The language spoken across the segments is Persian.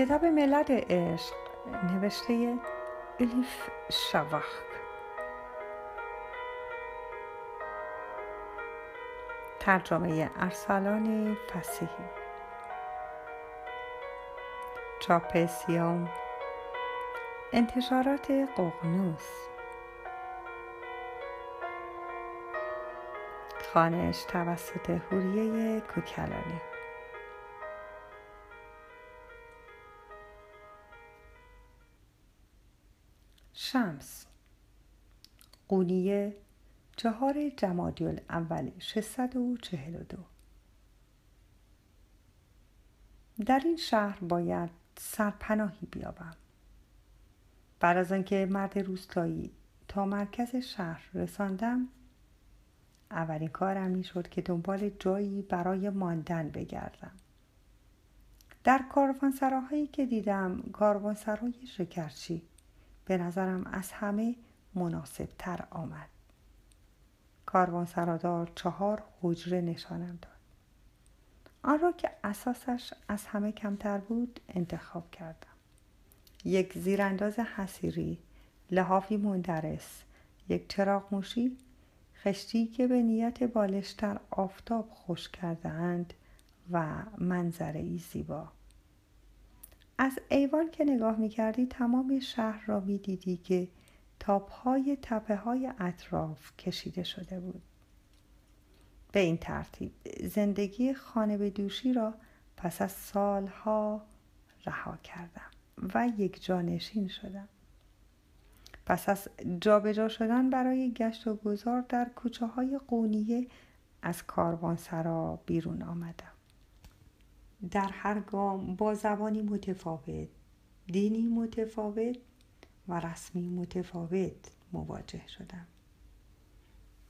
کتاب ملت عشق نوشته الیف شواخ. ترجمه ارسلان فسیحی. چاپ سیوم انتشارات ققنوس خانش توسط هوریه کوکلانی. شمس. قونیه چهار جمادی الاول 642 در این شهر باید سرپناهی بیابم. بعد از آنکه مرد روستایی تا مرکز شهر رساندم اولین کارم این شد که دنبال جایی برای ماندن بگردم. در کاروانسراهایی که دیدم کاروانسرای شکرچی. به نظرم از همه مناسب تر آمد. کاروان سرادار چهار حجره نشانم داد. آن را که اساسش از همه کمتر بود انتخاب کردم. یک زیرانداز حسیری لحافی مندرس یک چراغ موشی خشتی که به نیت بالش در آفتاب خوش کرده اند و منظره ای زیبا. از ایوان که نگاه می کردی تمام شهر را می دیدی که تاپهای تپه های اطراف کشیده شده بود. به این ترتیب زندگی خانه به دوشی را پس از سالها رها کردم و یک جانشین شدم. پس از جابجا جا شدن برای گشت و گذار در کوچه های قونیه از کاروانسرا بیرون آمدم. در هر گام با زبانی متفاوت دینی متفاوت و رسمی متفاوت مواجه شدم.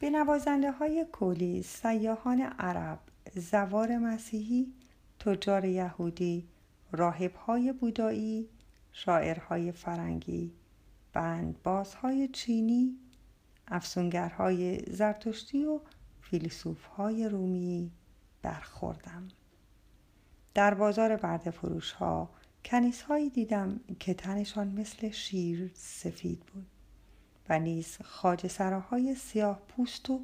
به نوازنده های کلی سیاهان عرب زوار مسیحی تجار یهودی راهبهای بودایی شاعرهای فرنگی بندبازهای چینی افسونگرهای زرتشتی و فیلسوفهای رومی برخوردم در بازار برده فروش ها کنیس هایی دیدم که تنشان مثل شیر سفید بود و نیز خاج سراهای سیاه پوست و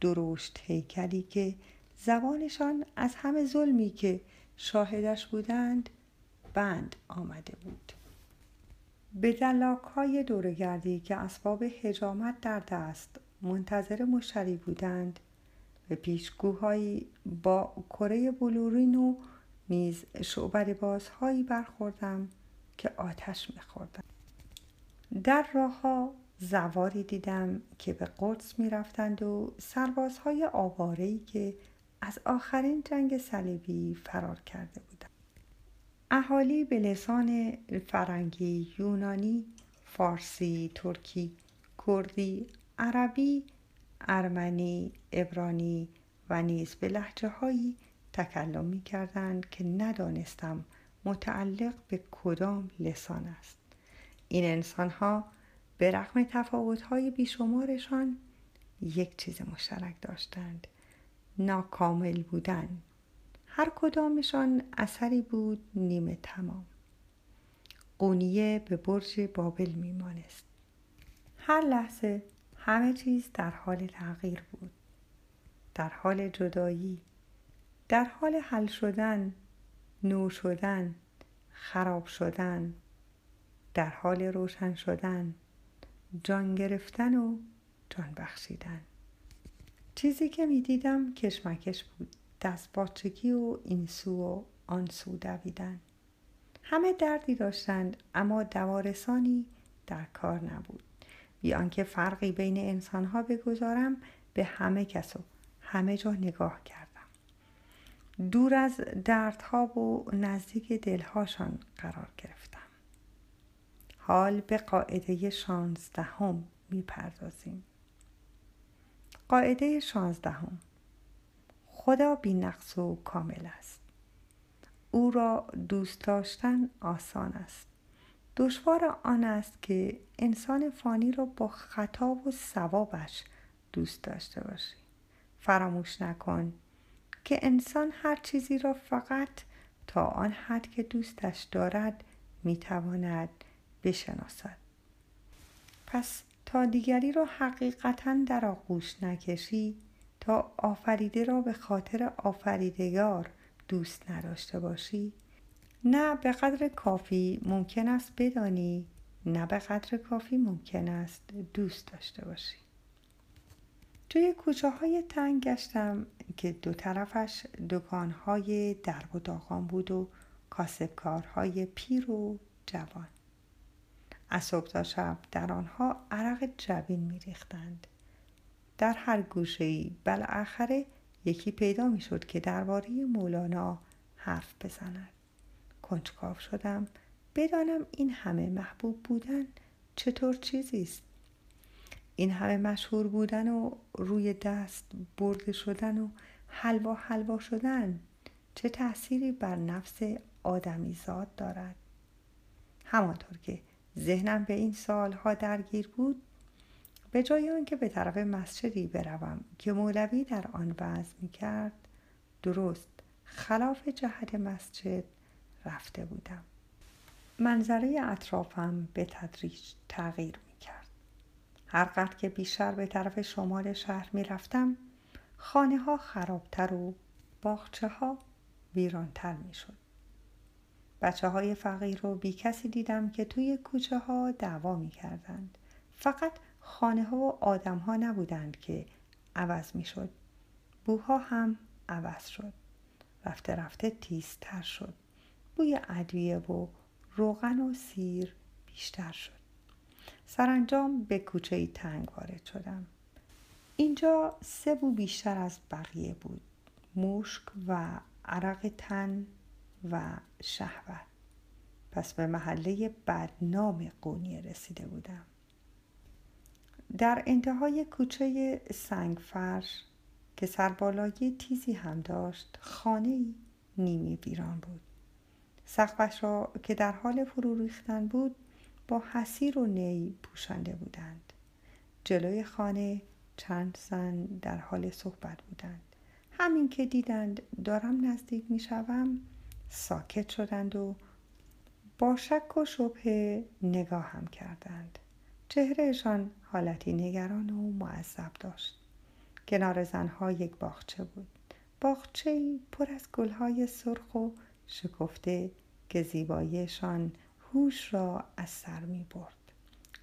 درشت هیکلی که زبانشان از همه ظلمی که شاهدش بودند بند آمده بود. به دلاک های دورگردی که اسباب هجامت در دست منتظر مشتری بودند به پیشگوهایی با کره بلورین و نیز شعبد بازهایی برخوردم که آتش میخوردم در راهها زواری دیدم که به قدس می‌رفتند و سربازهای آوارهی که از آخرین جنگ صلیبی فرار کرده بودند. اهالی به لسان فرنگی یونانی فارسی ترکی کردی عربی ارمنی ابرانی و نیز به لحجه هایی تکلم می کردند که ندانستم متعلق به کدام لسان است. این انسان ها به رغم تفاوت های بیشمارشان یک چیز مشترک داشتند. ناکامل بودن. هر کدامشان اثری بود نیمه تمام. قونیه به برج بابل میمانست. هر لحظه همه چیز در حال تغییر بود. در حال جدایی در حال حل شدن نو شدن خراب شدن در حال روشن شدن جان گرفتن و جان بخشیدن. چیزی که می دیدم کشمکش بود. دست باچگی و این سو و آن سو دویدن. همه دردی داشتند اما دوارسانی در کار نبود. بی آنکه فرقی بین انسانها بگذارم به همه کس و همه جا نگاه کرد دور از دردها و نزدیک دلهاشان قرار گرفتم. حال به قاعده شانزدهم می‌پردازیم. قاعده شانزدهم. خدا بی نقص و کامل است. او را دوست داشتن آسان است. دشوار آن است که انسان فانی را با خطا و ثوابش دوست داشته باشی. فراموش نکن که انسان هر چیزی را فقط تا آن حد که دوستش دارد می‌تواند بشناسد. پس تا دیگری را حقیقتا در آغوش نکشی تا آفریده را به خاطر آفریدگار دوست نداشته باشی نه به قدر کافی ممکن است بدانی نه به قدر کافی ممکن است دوست داشته باشی. توی کوچه های تنگ گشتم که دو طرفش دکان های درب و داغان بود و کاسبکارهای پیر و جوان. از صبح تا شب در آنها عرق جبین میریختند. در هر گوشه ای بالاخره یکی پیدا می‌شد که درباره مولانا حرف بزند. کنجکاو شدم بدانم این همه محبوب بودن چطور چیزی است. این همه مشهور بودن و روی دست برده شدن و حلوا حلوا شدن چه تأثیری بر نفس آدمیزاد دارد؟ همانطور که ذهنم به این سالها درگیر بود به جای آنکه به طرف مسجدی بروم که مولوی در آن وضع می کرد درست خلاف جهت مسجد رفته بودم. منظره اطرافم به تدریج تغییر می هر قدر که بیشتر به طرف شمال شهر می رفتم خانه ها خرابتر و باخچه ها ویرانتر می شد بچه های فقیر رو بی کسی دیدم که توی کوچه ها دعوا می کردند. فقط خانه ها و آدم ها نبودند که عوض می شد. بوها هم عوض شد. رفته رفته تیزتر شد. بوی ادویه و روغن و سیر بیشتر شد. سرانجام به کوچه ای تنگ وارد شدم. اینجا سه بو بیشتر از بقیه بود. مشک و عرق تن و شهوت پس به محله بدنام قونیه رسیده بودم در انتهای کوچه سنگ فرش که سربالایی تیزی هم داشت خانه نیمی ویران بود سقفش را که در حال فرو ریختن بود با حسیر و نی پوشانده بودند. جلوی خانه چند زن در حال صحبت بودند. همین که دیدند دارم نزدیک می شوم ساکت شدند و با شک و شبه نگاه هم کردند. چهرهشان حالتی نگران و معذب داشت. کنار زنها یک باغچه بود. باغچه پر از گلهای سرخ و شکفته که زیباییشان هوش را از سر می برد.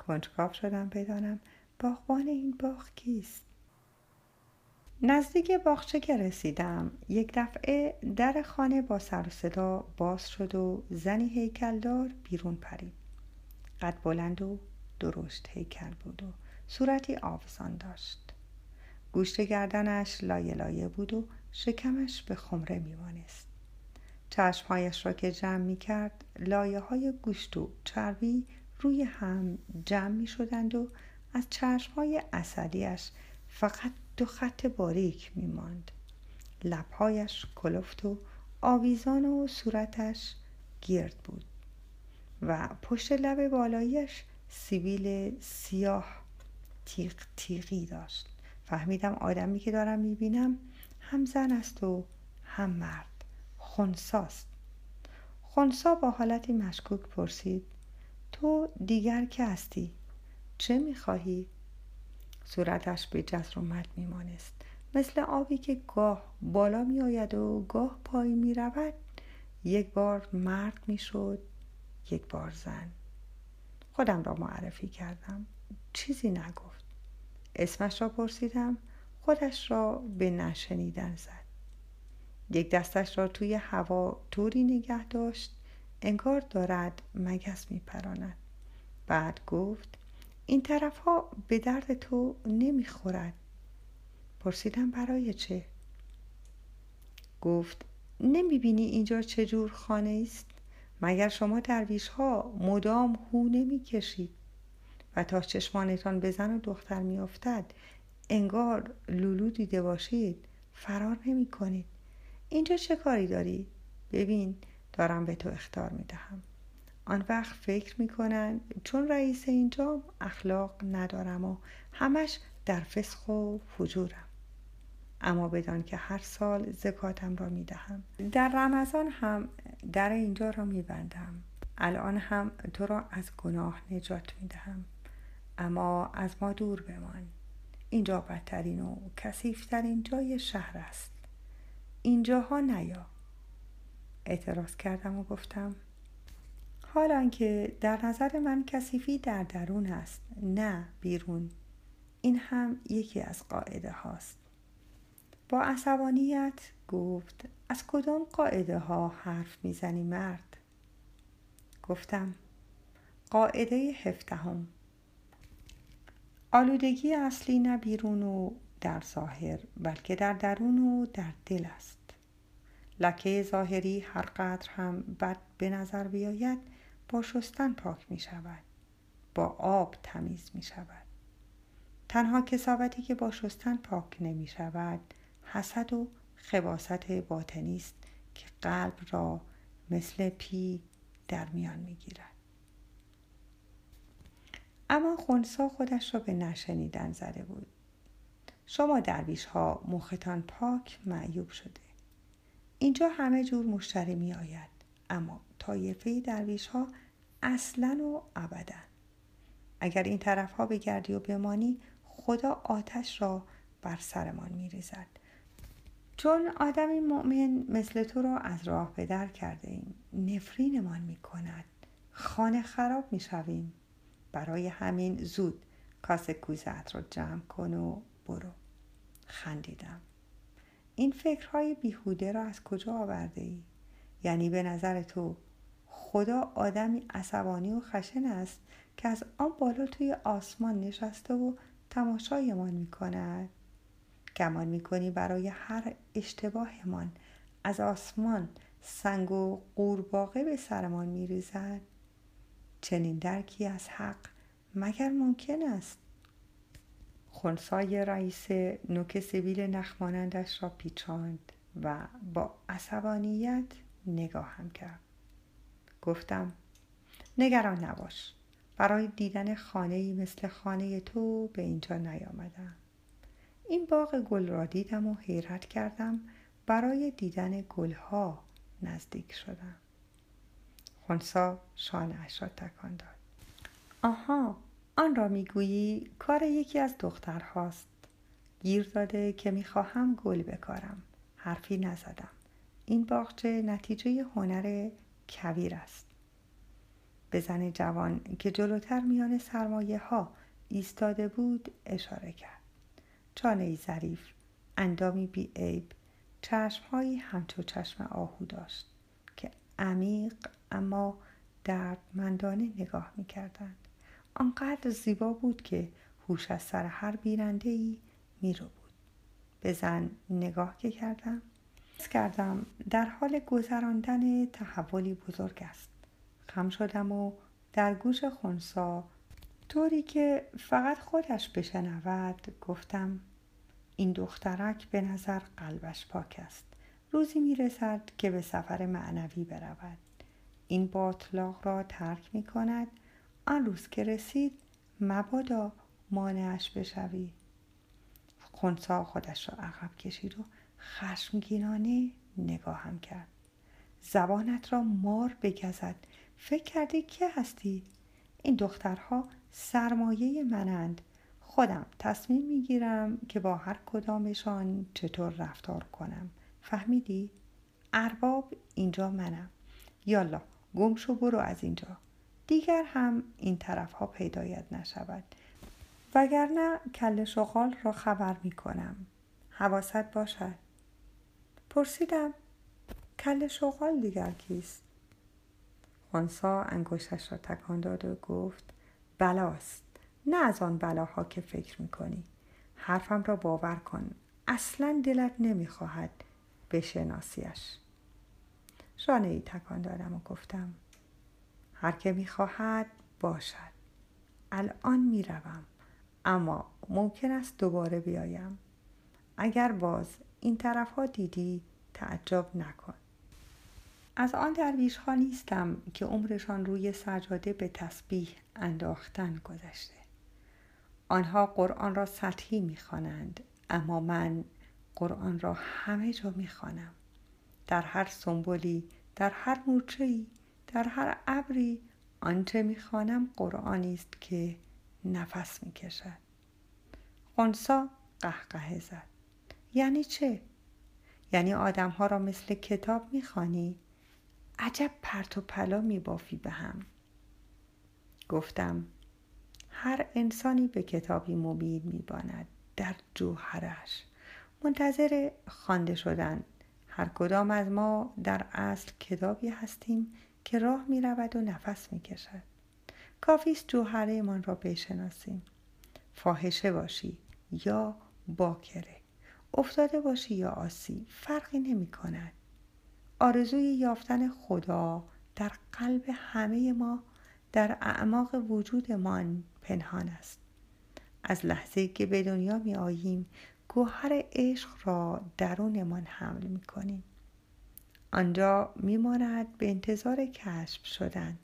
کنجکاو شدم بدانم باغبان این باغ کیست. نزدیک باغچه که رسیدم یک دفعه در خانه با سر و صدا باز شد و زنی هیکلدار بیرون پرید. قد بلند و درشت هیکل بود و صورتی آوزان داشت. گوشت گردنش لایه لایه بود و شکمش به خمره میمانست چشمهایش را که جمع می کرد لایه های گوشت و چربی روی هم جمع می شدند و از چشمهای اصلیش فقط دو خط باریک می ماند لبهایش کلفت و آویزان و صورتش گرد بود و پشت لب بالایش سیبیل سیاه تیغ تیغی داشت. فهمیدم آدمی که دارم می‌بینم هم زن است و هم مرد. خونساست خونسا با حالتی مشکوک پرسید تو دیگر که هستی؟ چه می‌خواهی؟ صورتش به جزر و مد میمانست. مثل آبی که گاه بالا می آید و گاه پای می رود یک بار مرد می شد یک بار زن. خودم را معرفی کردم. چیزی نگفت. اسمش را پرسیدم خودش را به نشنیدن زد. یک دستش را توی هوا طوری نگه داشت انگار دارد مگس می پراند. بعد گفت این طرف ها به درد تو نمی‌خورد. پرسیدم برای چه؟ گفت نمی‌بینی اینجا چجور خانه است؟ مگر شما درویش ها مدام هو نمی‌کشید؟ و تا چشمانتان به زن و دختر میافتد انگار لولو دیده باشید فرار نمی کنید اینجا چه کاری داری؟ ببین دارم به تو اختار می دهم آن وقت فکر می‌کنن چون رئیس اینجا اخلاق ندارم و همش در فسخ و فجورم. اما بدان که هر سال زکاتم را می دهم در رمضان هم در اینجا را می بندم الان هم تو را از گناه نجات می دهم اما از ما دور بمان. اینجا بدترین و کسیفترین جای شهر است. اینجاها نیا. اعتراض کردم و گفتم حالا که در نظر من کثیفی در درون است نه بیرون. این هم یکی از قاعده هاست. با عصبانیت گفت از کدام قاعده ها حرف می‌زنی مرد؟ گفتم قاعده هفدهم. آلودگی اصلی نه بیرون و ظاهر بلکه در درون و در دل است لکه ظاهری هر قدر هم بد به نظر بیاید با شستن پاک می شود با آب تمیز می شود تنها کساوتی که با شستن پاک نمی شود حسد و خباست باطنی است که قلب را مثل پی در میان می گیرد. اما خونسا خودش را به نشنیدن زده بود. شما درویش ها مختان پاک معیوب شده. اینجا همه جور مشتری می آید. اما طایفه درویش ها اصلا و ابدا اگر این طرف ها بگردی و بمانی خدا آتش را بر سرمان می ریزد چون آدمی مؤمن مثل تو را از راه به در کرده ایم نفرینمان می کند خانه خراب می شویم برای همین زود کاسه کوزت را جمع کن و برو. خندیدم. این فکرهای بیهوده را از کجا آورده ای؟ یعنی به نظر تو خدا آدمی عصبانی و خشن است که از آن بالا توی آسمان نشسته و تماشایمان می کند گمان می کنی برای هر اشتباهمان از آسمان سنگ و قورباغه به سرمان می ریزد چنین درکی از حق مگر ممکن است؟ خونسای رئیس نوک سبیل نخمانندش را پیچاند و با عصبانیت نگاهم کرد. گفتم نگران نباش. برای دیدن خانه مثل خانه تو به اینجا نیامدم. این باغ گل را دیدم و حیرت کردم. برای دیدن گلها نزدیک شدم. خونسا شانهاش را تکان داد. آها آن را می‌گویی کار یکی از دخترهاست گیر داده که می‌خواهم گل بکارم. حرفی نزدم. این باغچه نتیجه هنر کویر است. به زن جوان که جلوتر میان سرمایه ها ایستاده بود اشاره کرد. چانه ای ظریف اندامی بی عیب چشمهایی همچو چشم آهو داشت که عمیق اما دردمندانه نگاه می کردند. آنقدر زیبا بود که هوش از سر هر بیننده ای می رو بود. به زن نگاه که کردم کردم در حال گذراندن تحولی بزرگ است. خم شدم و در گوش خونسا طوری که فقط خودش بشنود گفتم این دخترک به نظر قلبش پاک است. روزی می‌رسد که به سفر معنوی برود. این باطلاق را ترک می کند آن روز که رسید مبادا مانعش بشوی. خونسا خودش را عقب کشید و خشمگینانه نگاهم کرد. زبانت را مار بگزد. فکر کردی که هستی؟ این دخترها سرمایه منند. خودم تصمیم می‌گیرم که با هر کدامشان چطور رفتار کنم. فهمیدی؟ ارباب اینجا منم. یالا گم شو برو از اینجا. دیگر هم این طرف ها پیدایت نشود. وگرنه کل شغال را خبر می کنم حواست باشد. پرسیدم کل شغال دیگر کیست؟ خونسا انگشتش را تکان داد و گفت بلاست. نه از آن بلاها که فکر می‌کنی. حرفم را باور کن. اصلا دلت نمی‌خواهد بشناسیش. شانه ای تکان دادم و گفتم هر که می‌خواهد باشد. الان می‌روم اما ممکن است دوباره بیایم. اگر باز این طرف ها دیدی تعجب نکن. از آن درویش ها نیستم که عمرشان روی سجاده به تسبیح انداختن گذشته. آنها قرآن را سطحی می‌خوانند اما من قرآن را همه جا می‌خوانم. در هر سنبولی در هر مورچهای در هر ابری آنچه می‌خوانم قرآنی است که نفس می‌کشد. خونسا قهقه زد. یعنی چه؟ یعنی آدم ها را مثل کتاب می‌خوانی؟ عجب پرت و پلا میبافی به هم. گفتم هر انسانی به کتابی مبین میباند در جوهرش. منتظر خوانده شدن. هر کدام از ما در اصل کتابی هستیم که راه می رود و نفس می کشد کافیست جوهره من را بشناسیم. فاحشه باشی یا باکره. افتاده باشی یا آسی. فرقی نمی کند آرزوی یافتن خدا در قلب همه ما در اعماق وجودمان پنهان است. از لحظه که به دنیا می آییم گوهر عشق را درونمان حمل می کنیم آنجا میماند به انتظار کشف شدن.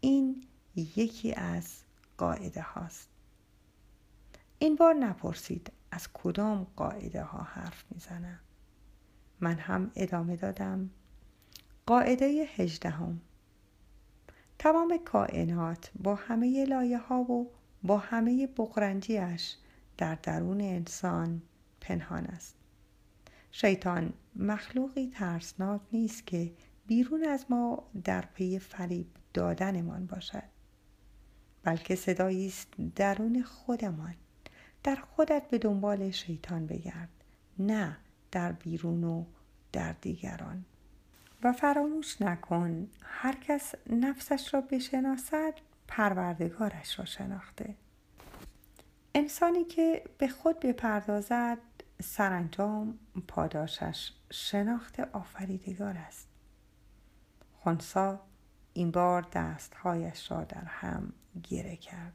این یکی از قاعده هاست. این بار نپرسید از کدام قاعده ها حرف می‌زنم. من هم ادامه دادم. قاعده هجدهم. تمام کائنات با همه لایه ها و با همه بقرنجیش در درون انسان پنهان است. شیطان مخلوقی ترسناک نیست که بیرون از ما در پی فریب دادنمان باشد بلکه صدایی است درون خودمان. در خودت به دنبال شیطان بگرد نه در بیرون و در دیگران. و فراموش نکن هر کس نفسش را بشناسد پروردگارش را شناخته. انسانی که به خود بپردازد سرانجام پاداشش شناخت آفریدگار است. خونسا این بار دستهایش را در هم گیره کرد.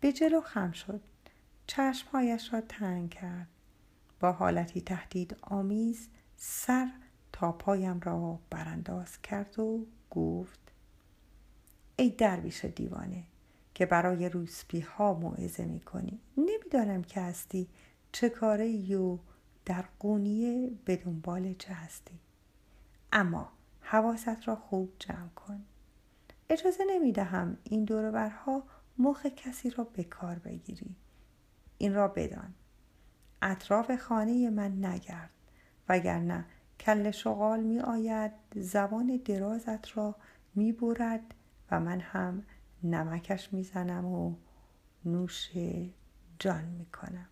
به جلو خم شد. چشمهایش را تنگ کرد. با حالتی تهدید آمیز سر تا پایم را برانداز کرد و گفت ای درویش دیوانه که برای روسپی ها موعظه می کنی نمی‌دانم که هستی. چه کاره و در قونیه به دنبال چه هستی. اما حواست را خوب جمع کن. اجازه نمی دهم این دوربرها مخ کسی را به کار بگیری. این را بدان. اطراف خانه من نگرد وگرنه کل شغال می آید زبان درازت را می برد و من هم نمکش می‌زنم و نوش جان می‌کنم.